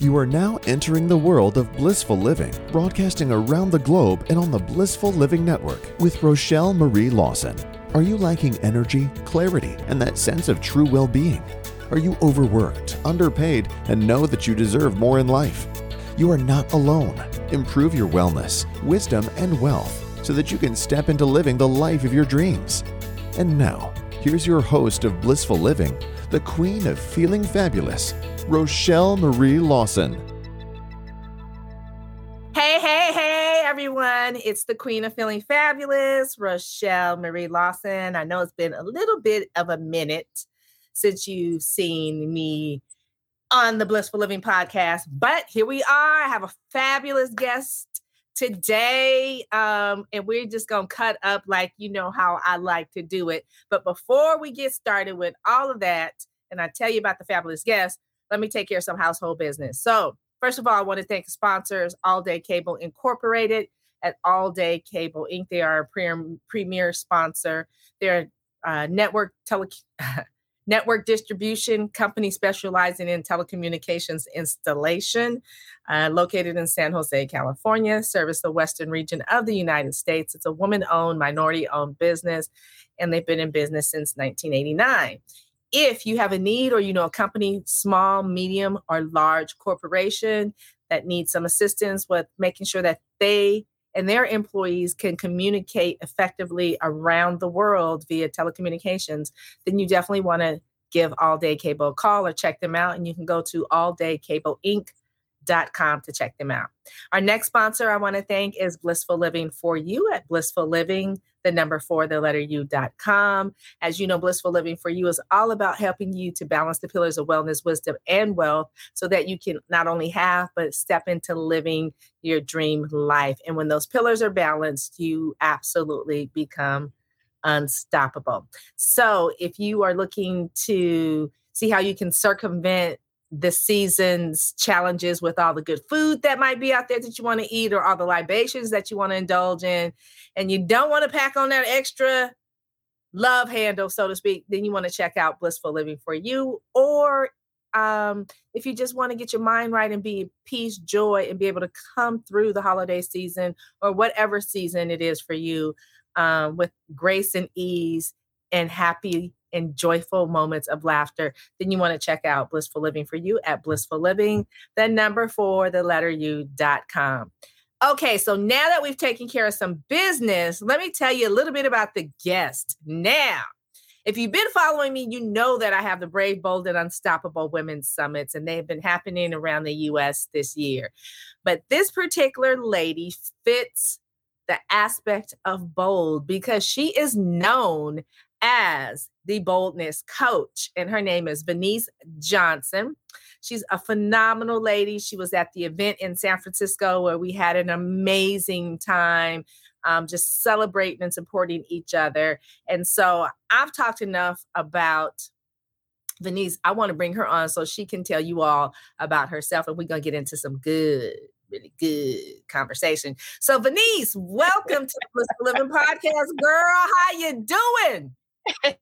You are now entering the world of blissful living, broadcasting around the globe and on the Blissful Living Network with Rochelle Marie Lawson. Are you lacking energy, clarity, and that sense of true well being? Are you overworked, underpaid, and know that you deserve more in life? You are not alone. Improve your wellness, wisdom, and wealth so that you can step into living the life of your dreams. And now, here's your host of Blissful Living, the queen of feeling fabulous, Rochelle Marie Lawson. Hey, hey, hey, everyone. It's the Queen of Feeling Fabulous, Rochelle Marie Lawson. I know it's been a little bit of a minute since you've seen me on the Blissful Living podcast, but here we are. I have a fabulous guest today. Um, and we're just going to cut up like you know how I like to do it. But before we get started with all of that, and I tell you about the fabulous guest, let me take care of some household business. So, first of all, I want to thank sponsors, All Day Cable Incorporated at All Day Cable Inc. They are a pre- premier sponsor. They're a network tele network distribution company specializing in telecommunications installation, uh, located in San Jose, California, service the western region of the United States. It's a woman-owned, minority-owned business, and they've been in business since 1989 if you have a need or you know a company small medium or large corporation that needs some assistance with making sure that they and their employees can communicate effectively around the world via telecommunications then you definitely want to give all day cable a call or check them out and you can go to alldaykableInc.com to check them out. Our next sponsor i want to thank is blissful living for you at blissful living the number four, the letter U.com. As you know, Blissful Living for You is all about helping you to balance the pillars of wellness, wisdom, and wealth so that you can not only have, but step into living your dream life. And when those pillars are balanced, you absolutely become unstoppable. So if you are looking to see how you can circumvent the season's challenges with all the good food that might be out there that you want to eat or all the libations that you want to indulge in and you don't want to pack on that extra love handle so to speak then you want to check out blissful living for you or um, if you just want to get your mind right and be peace joy and be able to come through the holiday season or whatever season it is for you um, with grace and ease and happy and joyful moments of laughter, then you want to check out Blissful Living for You at Blissful Living, the number four, the letter U.com. Okay, so now that we've taken care of some business, let me tell you a little bit about the guest. Now, if you've been following me, you know that I have the Brave, Bold, and Unstoppable Women's Summits, and they've been happening around the US this year. But this particular lady fits the aspect of bold because she is known as the boldness coach, and her name is Vanesse Johnson. She's a phenomenal lady. She was at the event in San Francisco where we had an amazing time. Um, just celebrating and supporting each other. And so I've talked enough about Vanesse. I want to bring her on so she can tell you all about herself, and we're gonna get into some good really good conversation. So, Vanesse, welcome to the Living Podcast, girl. How you doing?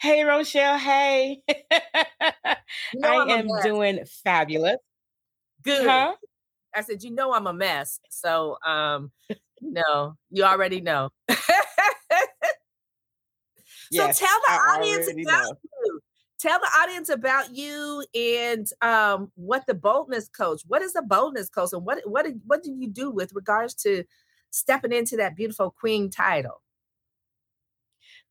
hey, Rochelle. Hey. You know I am doing fabulous. Good. Huh? I said, you know, I'm a mess. So, um, no, you already know. so tell the I audience about know. you. Tell the audience about you and um, what the boldness coach. What is the boldness coach, and what what what do you do with regards to stepping into that beautiful queen title?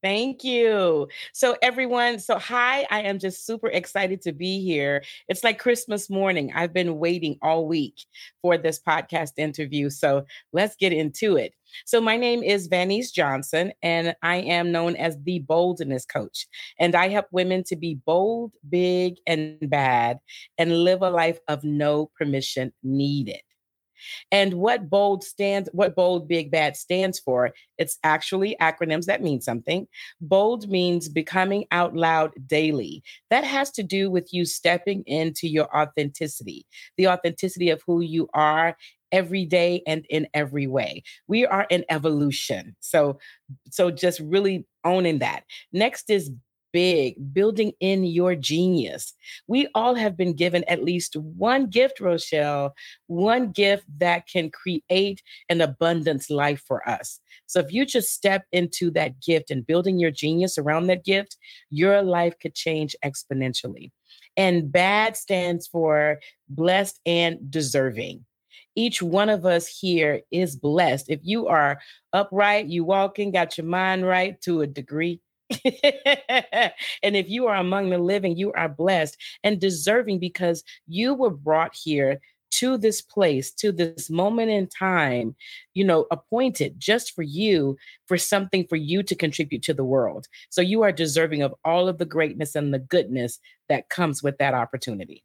Thank you. So, everyone, so hi, I am just super excited to be here. It's like Christmas morning. I've been waiting all week for this podcast interview. So, let's get into it. So, my name is Vanesse Johnson, and I am known as the boldness coach. And I help women to be bold, big, and bad and live a life of no permission needed. And what bold stands, what bold big bad stands for, it's actually acronyms that mean something. Bold means becoming out loud daily. That has to do with you stepping into your authenticity, the authenticity of who you are every day and in every way. We are in evolution. So so just really owning that. Next is big, building in your genius. We all have been given at least one gift, Rochelle, one gift that can create an abundance life for us. So if you just step into that gift and building your genius around that gift, your life could change exponentially. And BAD stands for blessed and deserving each one of us here is blessed. If you are upright, you walking, got your mind right to a degree. and if you are among the living, you are blessed and deserving because you were brought here to this place, to this moment in time, you know, appointed just for you, for something for you to contribute to the world. So you are deserving of all of the greatness and the goodness that comes with that opportunity.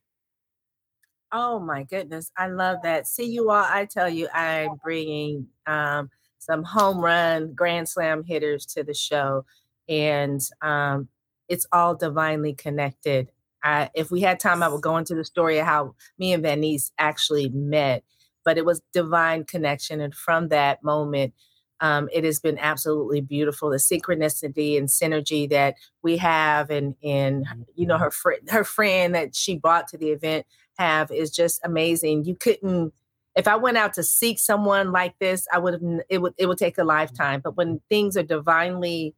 Oh my goodness, I love that. See you all. I tell you, I'm bringing um, some home run grand slam hitters to the show, and um, it's all divinely connected. I, if we had time, I would go into the story of how me and Vanesse actually met, but it was divine connection, and from that moment, um, it has been absolutely beautiful. The synchronicity and synergy that we have, and and you know her friend, her friend that she brought to the event have is just amazing. You couldn't if I went out to seek someone like this, I would have it would it would take a lifetime. But when things are divinely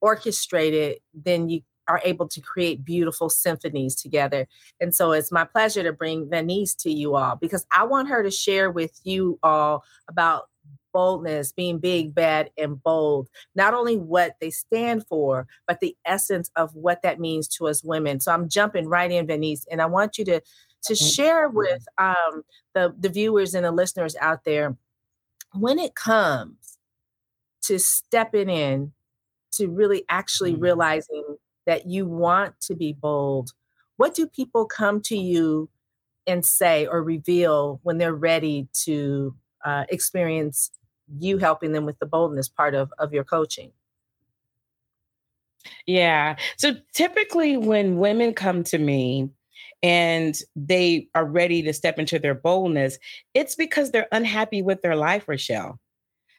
orchestrated, then you are able to create beautiful symphonies together. And so it's my pleasure to bring Vanesse to you all because I want her to share with you all about boldness, being big, bad, and bold. Not only what they stand for, but the essence of what that means to us women. So I'm jumping right in, Vanesse, and I want you to to share with um, the, the viewers and the listeners out there when it comes to stepping in to really actually mm-hmm. realizing that you want to be bold what do people come to you and say or reveal when they're ready to uh, experience you helping them with the boldness part of, of your coaching yeah so typically when women come to me and they are ready to step into their boldness, it's because they're unhappy with their life, Rochelle.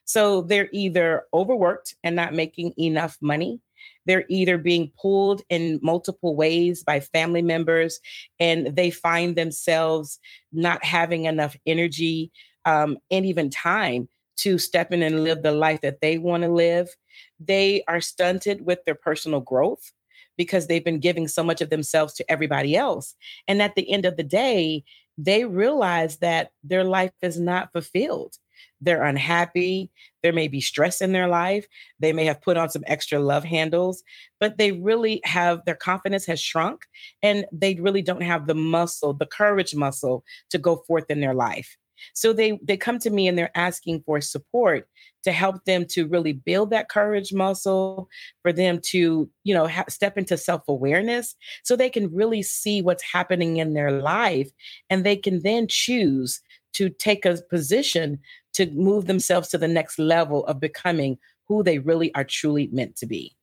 So they're either overworked and not making enough money. They're either being pulled in multiple ways by family members, and they find themselves not having enough energy um, and even time to step in and live the life that they want to live. They are stunted with their personal growth because they've been giving so much of themselves to everybody else. And at the end of the day, they realize that their life is not fulfilled. They're unhappy. There may be stress in their life. They may have put on some extra love handles, but they really have their confidence has shrunk and they really don't have the muscle, the courage muscle to go forth in their life. So they they come to me and they're asking for support to help them to really build that courage muscle, for them to, you know, ha- step into self-awareness so they can really see what's happening in their life and they can then choose to take a position to move themselves to the next level of becoming who they really are truly meant to be.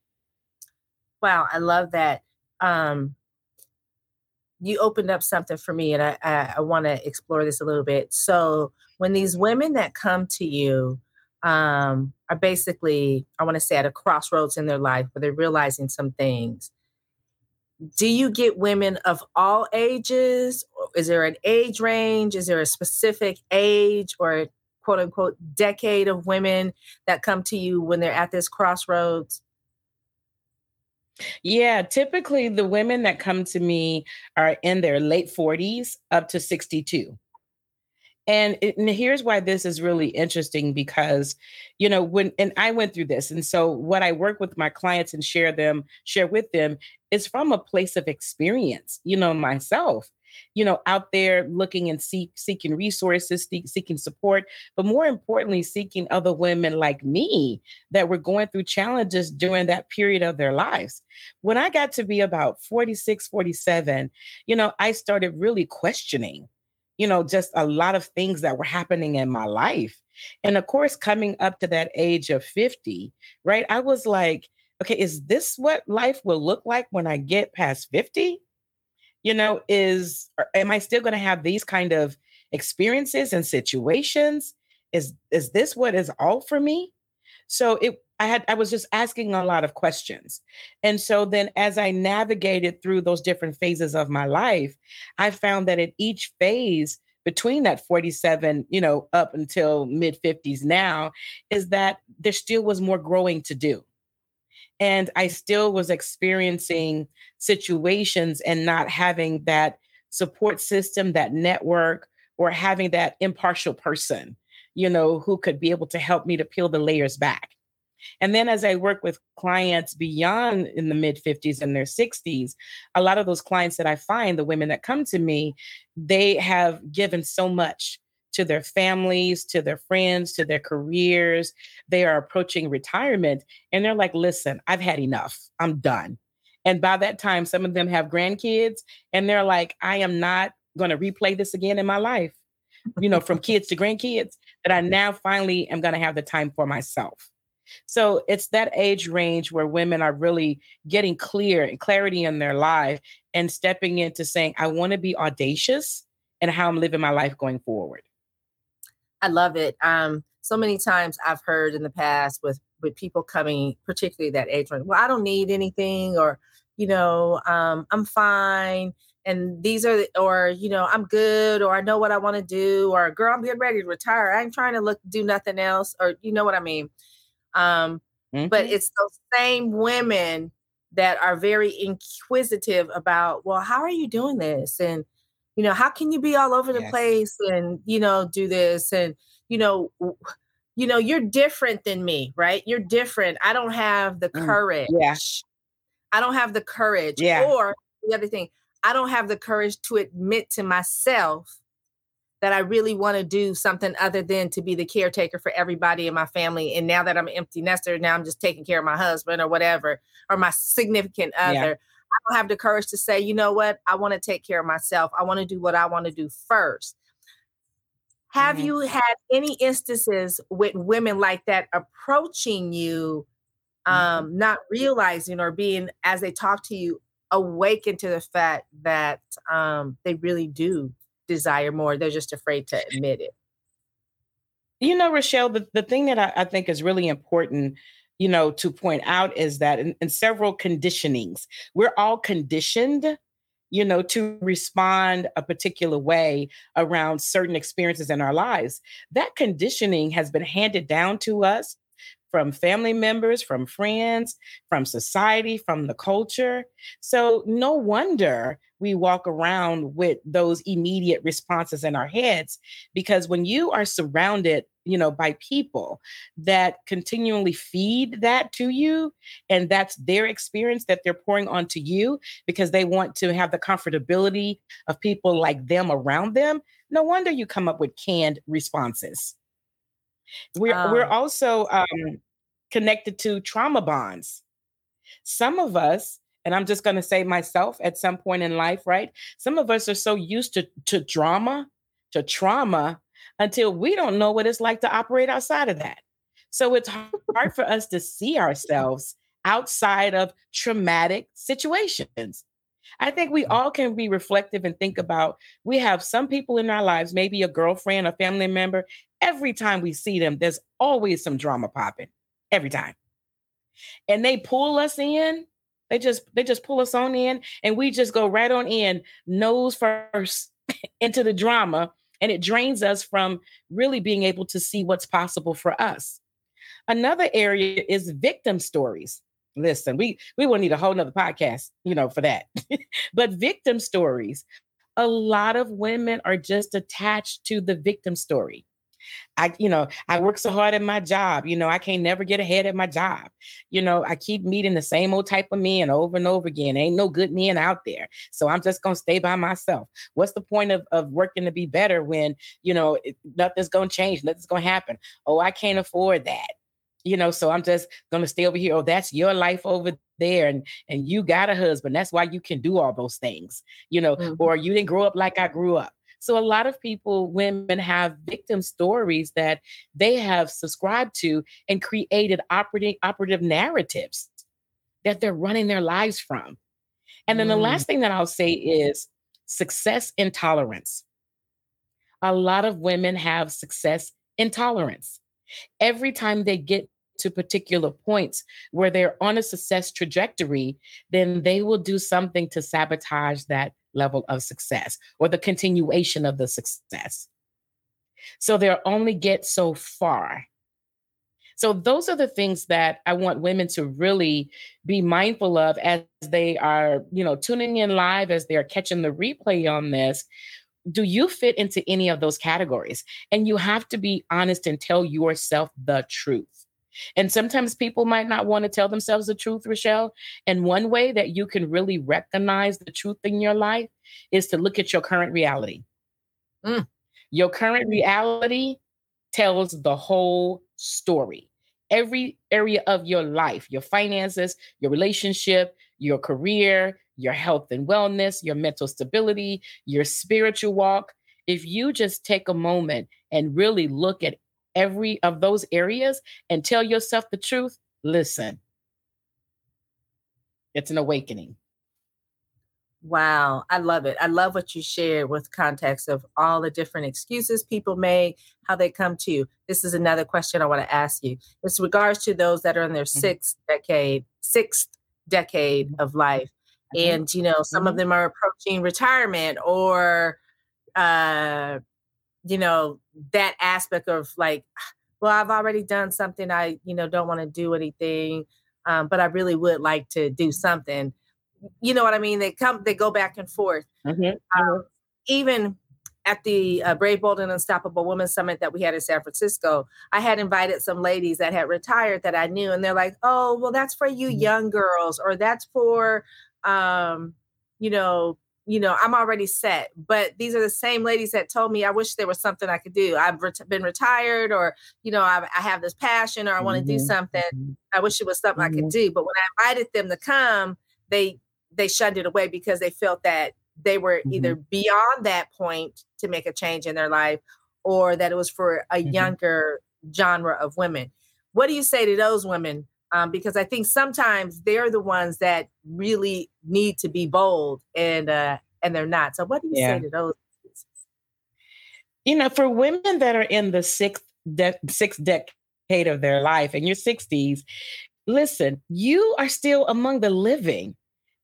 Wow, I love that. Um, you opened up something for me and i i, I want to explore this a little bit so when these women that come to you um, are basically i want to say at a crossroads in their life where they're realizing some things do you get women of all ages? Is there an age range? Is there a specific age or quote unquote decade of women that come to you when they're at this crossroads? Yeah, typically the women that come to me are in their late 40s up to 62. And, it, and, here's why this is really interesting because you know when and i went through this and so what i work with my clients and share them share with them is from a place of experience you know myself you know, out there looking and seek, seeking resources, seek, seeking support, but more importantly, seeking other women like me that were going through challenges during that period of their lives. When I got to be about 46, 47, you know, I started really questioning, you know, just a lot of things that were happening in my life. And of course, coming up to that age of 50, right, I was like, okay, is this what life will look like when I get past 50? you know, is am I still going to have these kind of experiences and situations? Is is this what is all for me? So it I had I was just asking a lot of questions. And so then as I navigated through those different phases of my life, I found that at each phase between that 47, you know, up until mid 50s now is that there still was more growing to do. And I still was experiencing situations and not having that support system, that network, or having that impartial person, you know, who could be able to help me to peel the layers back. And then as I work with clients beyond in the mid 50s and their 60s, a lot of those clients that I find, the women that come to me, they have given so much to their families, to their friends, to their careers. They are approaching retirement and they're like, listen, I've had enough. I'm done. And by that time, some of them have grandkids and they're like, I am not going to replay this again in my life, you know, from kids to grandkids, that I now finally am going to have the time for myself. So it's that age range where women are really getting clear and clarity in their life and stepping into saying, I want to be audacious and how I'm living my life going forward. I love it. Um, so many times I've heard in the past with with people coming, particularly that age range, well, I don't need anything, or you know, um, I'm fine. And these are, or you know, I'm good, or I know what I want to do, or girl, I'm getting ready to retire. I ain't trying to look do nothing else, or you know what I mean. Um, mm-hmm. But it's those same women that are very inquisitive about, well, how are you doing this? And, you know, how can you be all over the yes. place and, you know, do this? And, you know, you know, you're different than me, right? You're different. I don't have the courage. Mm, yeah. I don't have the courage. Yeah. Or the other thing, I don't have the courage to admit to myself that I really want to do something other than to be the caretaker for everybody in my family. And now that I'm an empty nester, now I'm just taking care of my husband or whatever, or my significant other. Yeah. I don't have the courage to say, you know what, I want to take care of myself. I want to do what I want to do first. Have mm-hmm. you had any instances with women like that approaching you, mm-hmm. um, mm-hmm. not realizing or being, as they talk to you, awakened to the fact that um, they really do desire more. They're just afraid to admit it. You know, Rochelle, the, the thing that I, I think is really important, you know, to point out is that in, in several conditionings, we're all conditioned you know, to respond a particular way around certain experiences in our lives. That conditioning has been handed down to us from family members, from friends, from society, from the culture. So, no wonder we walk around with those immediate responses in our heads because when you are surrounded you know by people that continually feed that to you and that's their experience that they're pouring onto you because they want to have the comfortability of people like them around them no wonder you come up with canned responses we're um, we're also um, connected to trauma bonds some of us and I'm just going to say myself at some point in life, right? Some of us are so used to, to drama, to trauma, until we don't know what it's like to operate outside of that. So it's hard for us to see ourselves outside of traumatic situations. I think we all can be reflective and think about we have some people in our lives, maybe a girlfriend, a family member. Every time we see them, there's always some drama popping, every time. And they pull us in they just they just pull us on in and we just go right on in nose first into the drama and it drains us from really being able to see what's possible for us. Another area is victim stories. Listen, we we will need a whole nother podcast, you know, for that. but victim stories, a lot of women are just attached to the victim story. I, you know, I work so hard at my job. You know, I can't never get ahead at my job. You know, I keep meeting the same old type of men over and over again. Ain't no good men out there. So I'm just gonna stay by myself. What's the point of, of working to be better when, you know, nothing's gonna change, nothing's gonna happen? Oh, I can't afford that. You know, so I'm just gonna stay over here. Oh, that's your life over there and and you got a husband that's why you can do all those things you know mm-hmm. or you didn't grow up like i grew up so a lot of people, women have victim stories that they have subscribed to and created operating operative narratives that they're running their lives from. And then mm. the last thing that I'll say is success intolerance. A lot of women have success intolerance. Every time they get to particular points where they're on a success trajectory, then they will do something to sabotage that level of success or the continuation of the success. So they'll only get so far. So those are the things that I want women to really be mindful of as they are, you know, tuning in live as they are catching the replay on this. Do you fit into any of those categories? And you have to be honest and tell yourself the truth. And sometimes people might not want to tell themselves the truth, Rochelle. And one way that you can really recognize the truth in your life is to look at your current reality. Mm. Your current reality tells the whole story. Every area of your life, your finances, your relationship, your career, your health and wellness, your mental stability, your spiritual walk. If you just take a moment and really look at every of those areas and tell yourself the truth, listen, it's an awakening. Wow, I love it. I love what you shared with context of all the different excuses people make, how they come to you. This is another question I want to ask you. It's regards to those that are in their mm-hmm. sixth decade, sixth decade of life. Mm-hmm. And you know, some mm-hmm. of them are approaching retirement or uh you know, that aspect of like, well, I've already done something. I, you know, don't want to do anything. Um, but I really would like to do something. You know what I mean? They come, they go back and forth. Mm-hmm. Um, mm-hmm. even at the uh, Brave, Bold, and Unstoppable Women Summit that we had in San Francisco, I had invited some ladies that had retired that I knew, and they're like, "Oh, well, that's for you mm-hmm. young girls, or that's for, um, you know, you know, I'm already set. But these are the same ladies that told me, I wish there was something I could do. I've ret- been retired, or, you know, I, I have this passion, or I want to mm-hmm. do something. Mm-hmm. I wish it was something mm-hmm. I could mm-hmm. do. But when I invited them to come, they they shunned it away because they felt that they were mm-hmm. either beyond that point to make a change in their life, or that it was for a mm-hmm. younger genre of women. What do you say to those women um, because I think sometimes they're the ones that really need to be bold and uh, and they're not. So what do you yeah. say to those? You know, for women that are in the sixth de- sixth decade of their life in your 60s, listen, you are still among the living.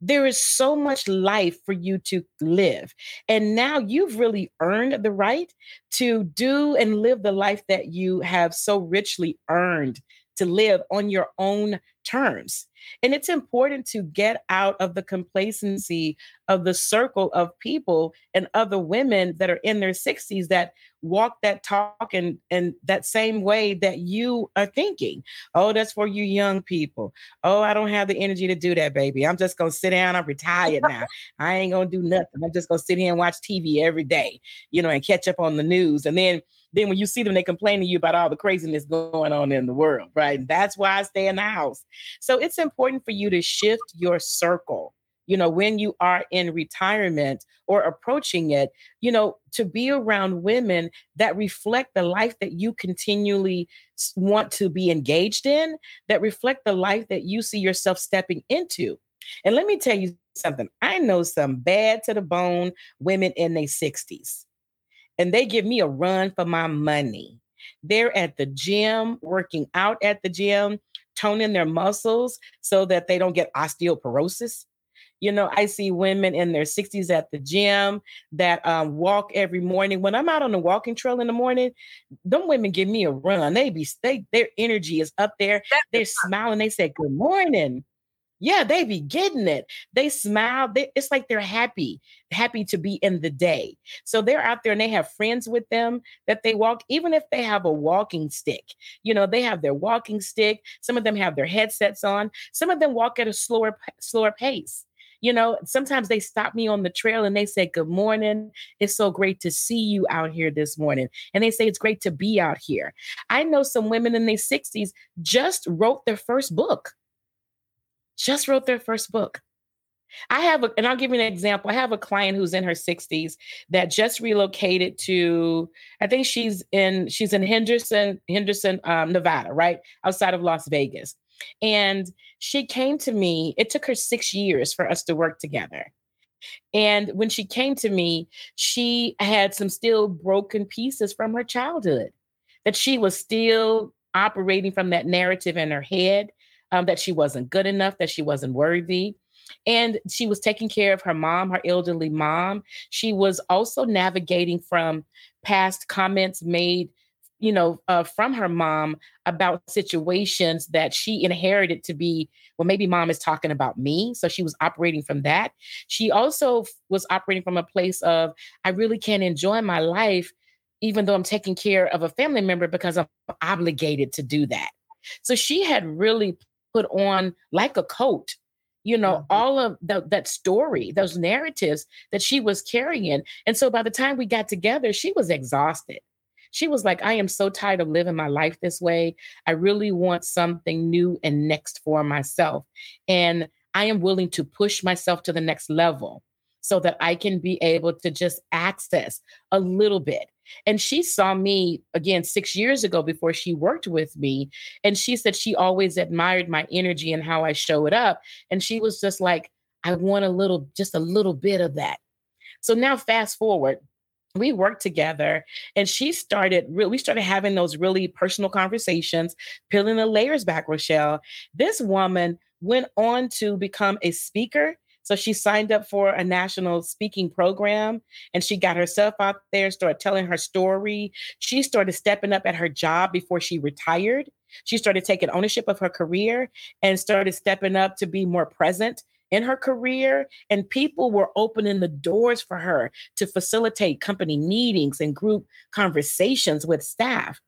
There is so much life for you to live. And now you've really earned the right to do and live the life that you have so richly earned to live on your own terms. And it's important to get out of the complacency of the circle of people and other women that are in their 60s that walk that talk and, and that same way that you are thinking. Oh, that's for you young people. Oh, I don't have the energy to do that, baby. I'm just gonna sit down. I'm retired now. I ain't gonna do nothing. I'm just gonna sit here and watch TV every day, you know, and catch up on the news. And then then when you see them, they complain to you about all the craziness going on in the world, right? That's why I stay in the house. So it's important for you to shift your circle you know, when you are in retirement or approaching it, you know, to be around women that reflect the life that you continually want to be engaged in, that reflect the life that you see yourself stepping into. And let me tell you something I know some bad to the bone women in their 60s and they give me a run for my money. They're at the gym, working out at the gym, toning their muscles so that they don't get osteoporosis. You know, I see women in their 60s at the gym that um, walk every morning. When I'm out on the walking trail in the morning, them women give me a run. They be they their energy is up there. They're smiling. They say, Good morning yeah, they be getting it. They smile. They, it's like they're happy, happy to be in the day. So they're out there and they have friends with them that they walk, even if they have a walking stick. You know, they have their walking stick. Some of them have their headsets on. Some of them walk at a slower, slower pace. You know, sometimes they stop me on the trail and they say, Good morning. It's so great to see you out here this morning. And they say, It's great to be out here. I know some women in their 60s just wrote their first book just wrote their first book. I have, a, and I'll give you an example. I have a client who's in her 60s that just relocated to, I think she's in, she's in Henderson, Henderson, um, Nevada, right outside of Las Vegas. And she came to me. It took her six years for us to work together. And when she came to me, she had some still broken pieces from her childhood that she was still operating from that narrative in her head um, that she wasn't good enough, that she wasn't worthy. And she was taking care of her mom, her elderly mom. She was also navigating from past comments made you know, uh, from her mom about situations that she inherited to be, well, maybe mom is talking about me. So she was operating from that. She also was operating from a place of, I really can't enjoy my life, even though I'm taking care of a family member because I'm obligated to do that. So she had really put on like a coat you know mm-hmm. all of the, that story those narratives that she was carrying and so by the time we got together she was exhausted she was like, I am so tired of living my life this way. I really want something new and next for myself. And I am willing to push myself to the next level so that I can be able to just access a little bit. And she saw me again six years ago before she worked with me. And she said she always admired my energy and how I showed up. And she was just like, I want a little, just a little bit of that. So now, fast forward, we worked together and she started we started having those really personal conversations peeling the layers back rochelle this woman went on to become a speaker so she signed up for a national speaking program and she got herself out there started telling her story. She started stepping up at her job before she retired. She started taking ownership of her career and started stepping up to be more present in her career, and people were opening the doors for her to facilitate company meetings and group conversations with staff.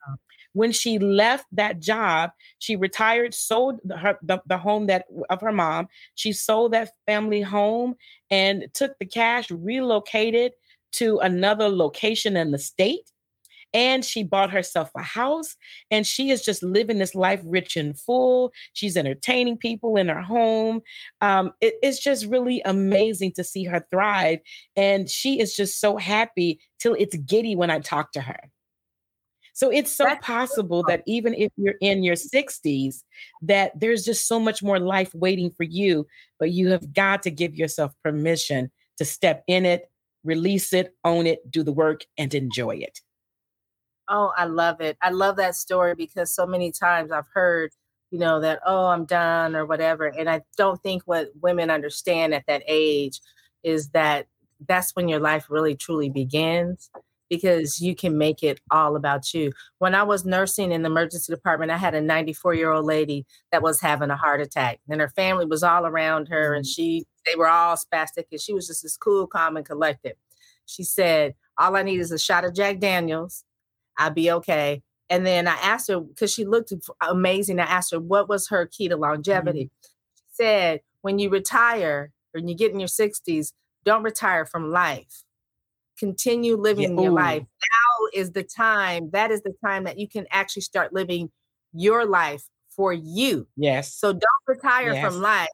When she left that job, she retired, sold her, the, the home that of her mom. She sold that family home and took the cash, relocated to another location in the state and she bought herself a house and she is just living this life rich and full. She's entertaining people in her home. Um, it, it's just really amazing to see her thrive and she is just so happy till it's giddy when i talk to her so it's so That's possible that even if you're in your 60s, that there's just so much more life waiting for you, but you have got to give yourself permission to step in it, release it, own it, do the work, and enjoy it. Oh, I love it. I love that story because so many times I've heard, you know, that, oh, I'm done or whatever. And I don't think what women understand at that age is that that's when your life really truly begins because you can make it all about you. When I was nursing in the emergency department, I had a 94 year old lady that was having a heart attack, and her family was all around her, and mm-hmm. she they were all spastic, and she was just as cool, calm, and collected. She said, "All I need is a shot of Jack Daniels I'll be okay. And then I asked her because she looked amazing. I asked her what was her key to longevity. Mm-hmm. She said, when you retire, when you get in your 60s, don't retire from life. Continue living yeah. your life. Now is the time, that is the time that you can actually start living your life for you. Yes. So don't retire yes. from life.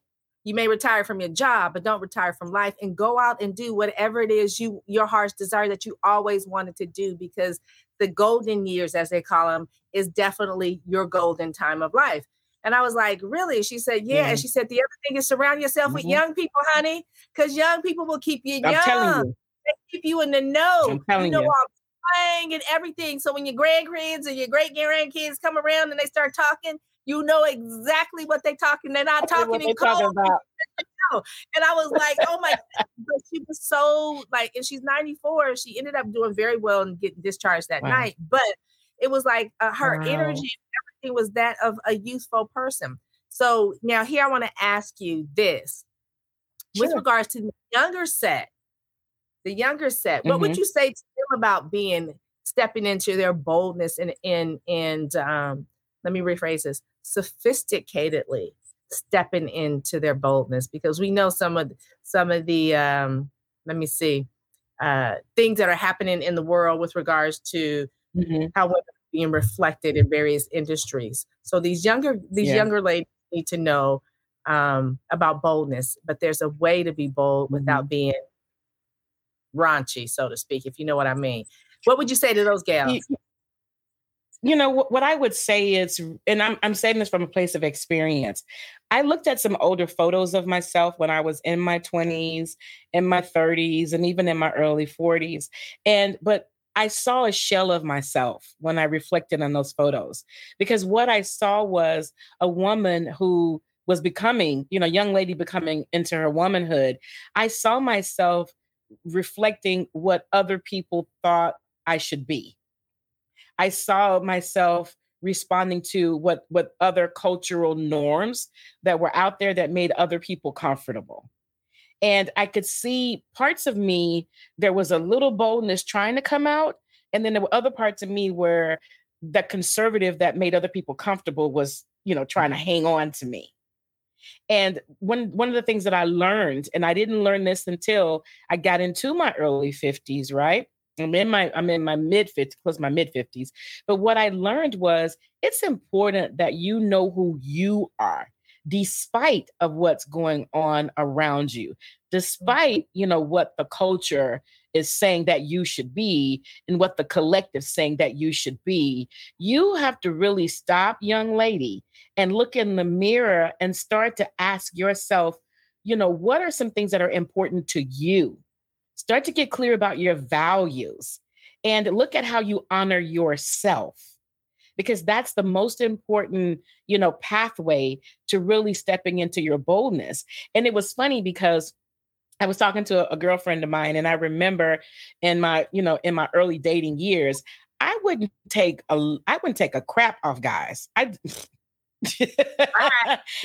You may retire from your job, but don't retire from life and go out and do whatever it is you your heart's desire that you always wanted to do because the golden years, as they call them, is definitely your golden time of life. And I was like, really? She said, yeah. And she said, the other thing is surround yourself mm-hmm. with young people, honey, because young people will keep you I'm young. You. They keep you in the know. I'm telling you know you. playing and everything. So when your grandkids and your great grandkids come around and they start talking, you know exactly what they're talking. They're not talking in code. And I was like, oh my, but she was so like, and she's 94. She ended up doing very well and getting discharged that wow. night. But it was like uh, her wow. energy, everything was that of a youthful person. So now here I want to ask you this sure. with regards to the younger set, the younger set, mm-hmm. what would mm-hmm. you say to them about being stepping into their boldness and and and um let me rephrase this sophisticatedly stepping into their boldness because we know some of some of the um, let me see uh, things that are happening in the world with regards to mm-hmm. how women are being reflected in various industries. So these younger these yeah. younger ladies need to know um, about boldness, but there's a way to be bold mm-hmm. without being raunchy, so to speak, if you know what I mean. What would you say to those gals? you know what, what i would say is and I'm, I'm saying this from a place of experience i looked at some older photos of myself when i was in my 20s in my 30s and even in my early 40s and but I saw a shell of myself when I reflected on those photos because what I saw was a woman who was becoming, you know, young lady becoming into her womanhood. I saw myself reflecting what other people thought I should be. I saw myself responding to what what other cultural norms that were out there that made other people comfortable and i could see parts of me there was a little boldness trying to come out and then there were other parts of me where the conservative that made other people comfortable was you know trying to mm-hmm. hang on to me and one one of the things that i learned and i didn't learn this until i got into my early 50s right I'm in my I'm in my mid 50s, close my mid 50s. But what I learned was it's important that you know who you are despite of what's going on around you mm-hmm. despite you know what the culture is saying that you should be and what the collective saying that you should be you have to really stop young lady and look in the mirror and start to ask yourself you know what are some things that are important to you? Start to get clear about your values and look at how you honor yourself because that's the most important you know pathway to really stepping into your boldness. And it was funny because i was talking to a, a girlfriend of mine and i remember in my you know in my early dating years i wouldn't take a i wouldn't take a crap off guys i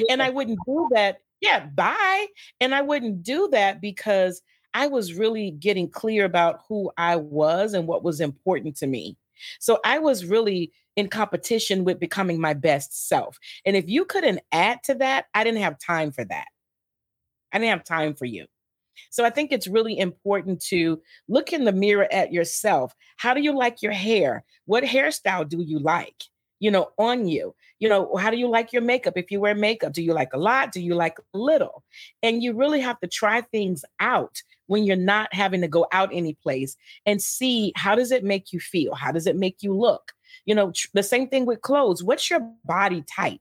and i wouldn't do that yeah bye and i wouldn't do that because I was really getting clear about who I was and what was important to me. So I was really in competition with becoming my best self. And if you couldn't add to that, I didn't have time for that. I didn't have time for you. So I think it's really important to look in the mirror at yourself. How do you like your hair? What hairstyle do you like? You know, on you. You know, how do you like your makeup? If you wear makeup, do you like a lot? Do you like little? And you really have to try things out when you're not having to go out any place and see how does it make you feel? How does it make you look? You know, tr- the same thing with clothes. What's your body type?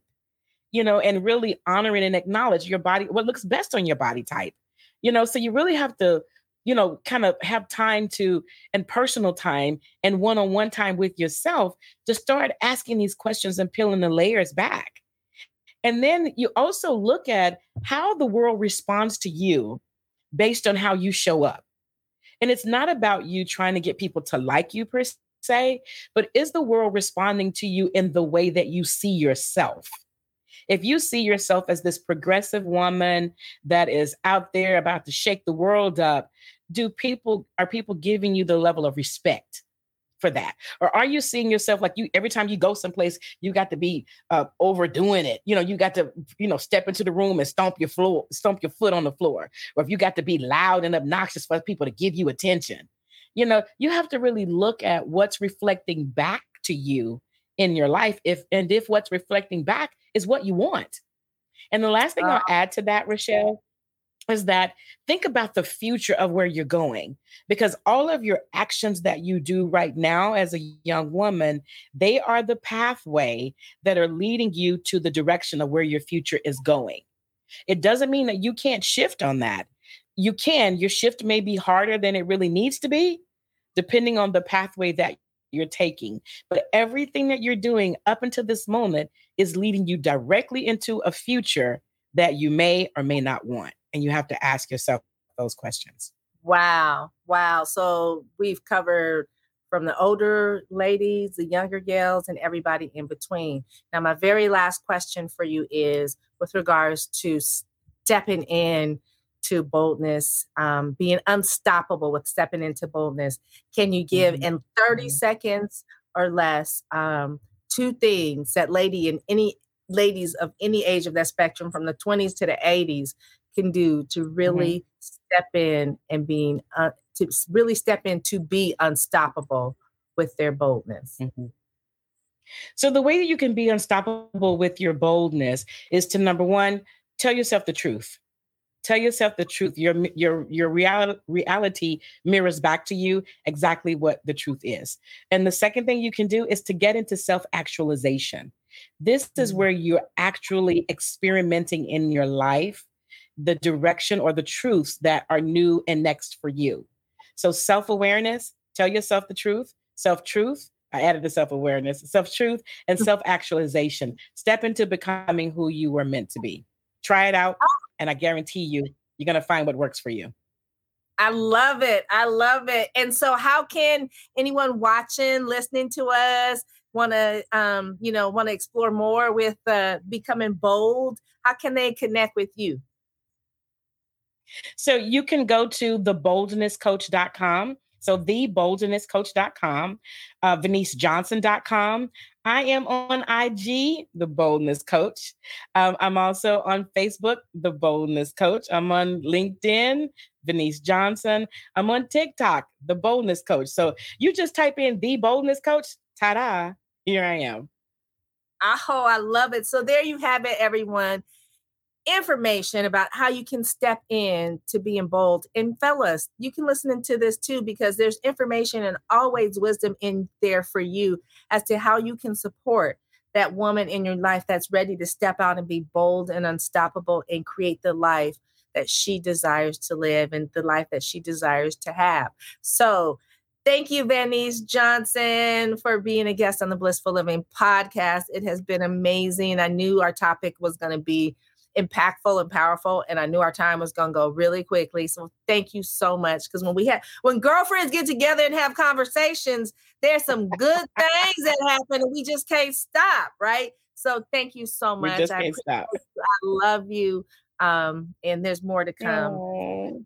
You know, and really honoring and acknowledge your body, what looks best on your body type. You know, so you really have to, you know, kind of have time to and personal time and one-on-one time with yourself to start asking these questions and peeling the layers back. And then you also look at how the world responds to you based on how you show up. And it's not about you trying to get people to like you per se, but is the world responding to you in the way that you see yourself? If you see yourself as this progressive woman that is out there about to shake the world up, do people are people giving you the level of respect for that? Or are you seeing yourself like you every time you go someplace, you got to be uh, overdoing it? You know, you got to, you know, step into the room and stomp your floor, stomp your foot on the floor. Or if you got to be loud and obnoxious for people to give you attention. You know, you have to really look at what's reflecting back to you in your life. If and if what's reflecting back is what you want. And the last thing I'll add to that, Rochelle, is that think about the future of where you're going because all of your actions that you do right now as a young woman they are the pathway that are leading you to the direction of where your future is going. It doesn't mean that you can't shift on that. You can your shift may be harder than it really needs to be depending on the pathway that you're taking but everything that you're doing up until this moment is leading you directly into a future that you may or may not want and you have to ask yourself those questions. Wow. Wow. So we've covered from the older ladies, the younger gals, and everybody in between. Now, my very last question for you is with regards to stepping in to boldness, um, being unstoppable with stepping into boldness. Can you give mm-hmm. in 30 mm-hmm. seconds or less um, two things that lady in any ladies of any age of that spectrum from the 20s to the 80s can do to really mm-hmm. step in and being uh, to really step in to be unstoppable with their boldness. Mm-hmm. So the way that you can be unstoppable with your boldness is to number one, tell yourself the truth. Tell yourself the truth. Your your your reality reality mirrors back to you exactly what the truth is. And the second thing you can do is to get into self actualization. This is mm-hmm. where you're actually experimenting in your life the direction or the truths that are new and next for you. So self awareness, tell yourself the truth, self truth. I added the self awareness, self truth, and self actualization. Step into becoming who you were meant to be. Try it out, and I guarantee you, you're going to find what works for you. I love it. I love it. And so, how can anyone watching, listening to us, want to, um, you know, want to explore more with uh, becoming bold? How can they connect with you? So you can go to theboldnesscoach.com. So theboldnesscoach.com, uh, VanesseJohnson.com. I am on IG, The Boldness Coach. Um, I'm also on Facebook, The Boldness Coach. I'm on LinkedIn, Vanesse Johnson. I'm on TikTok, The Boldness Coach. So you just type in The Boldness Coach, ta da, here I am. Oh, I love it. So there you have it, everyone information about how you can step in to being bold. And fellas, you can listen into this too because there's information and always wisdom in there for you as to how you can support that woman in your life that's ready to step out and be bold and unstoppable and create the life that she desires to live and the life that she desires to have. So, Thank you, Vanesse Johnson, for being a guest on the Blissful Living podcast. It has been amazing. I knew our topic was going to be impactful and powerful. And I knew our time was going to go really quickly. So thank you so much. Because when we have, when girlfriends get together and have conversations, there's some good things that happen and we just can't stop. Right. So thank you so much. We just can't I stop. You. I love you. Um, and there's more to come.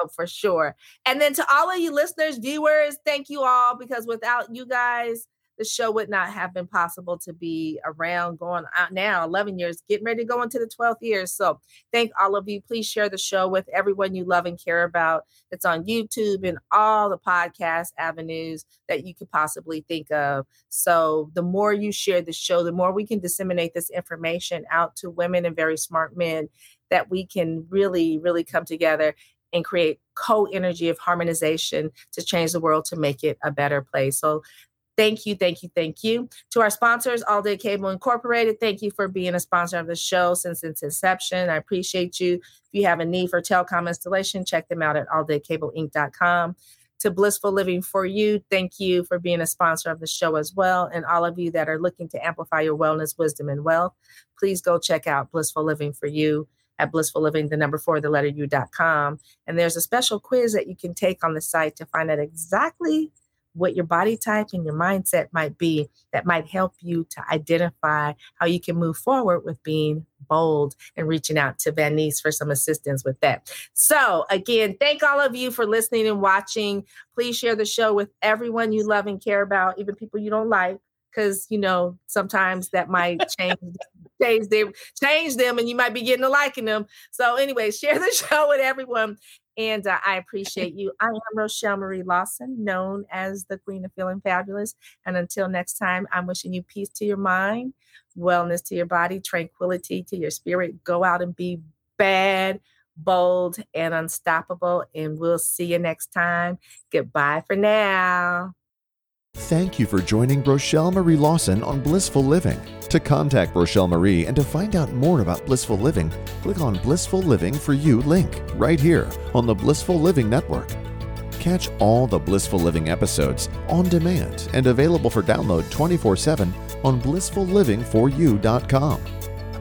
So for sure. And then to all of you listeners, viewers, thank you all because without you guys, the show would not have been possible to be around going out now 11 years getting ready to go into the 12th year. So thank all of you. Please share the show with everyone you love and care about. It's on youtube and all the podcast avenues that you could possibly think of. So the more you share the show the more we can disseminate this information out to women and very smart men that we can really really come together and create co-energy of harmonization to change the world to make it a better place. So Thank you, thank you, thank you. To our sponsors, All Day Cable Incorporated, thank you for being a sponsor of the show since its inception. I appreciate you. If you have a need for telecom installation, check them out at alldaycableinc.com. To Blissful Living for You, thank you for being a sponsor of the show as well. And all of you that are looking to amplify your wellness, wisdom, and wealth, please go check out Blissful Living for You at blissful living, the number four, the letter u.com. And there's a special quiz that you can take on the site to find out exactly what your body type and your mindset might be that might help you to identify how you can move forward with being bold and reaching out to Vanesse for some assistance with that. So, again, thank all of you for listening and watching. Please share the show with everyone you love and care about, even people you don't like, because you know sometimes that might change change them change them and you might be getting to liking them so anyway share the show with everyone and uh, I appreciate you. I am Rochel Marie Lawson, known as the Queen of Feeling Fabulous. And until next time, I'm wishing you peace to your mind, wellness to your body, tranquility to your spirit. Go out and be bad, bold, and unstoppable. And we'll see you next time. Goodbye for now. Thank you for joining Rochel Marie Lawson on Blissful Living. To contact Rochel Marie and to find out more about Blissful Living, click on Blissful Living for You link right here on the Blissful Living Network. Catch all the Blissful Living episodes on demand and available for download 24 7 on blissfullivingforyou.com.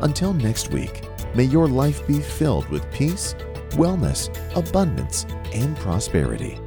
Until next week, may your life be filled with peace, wellness, abundance, and prosperity.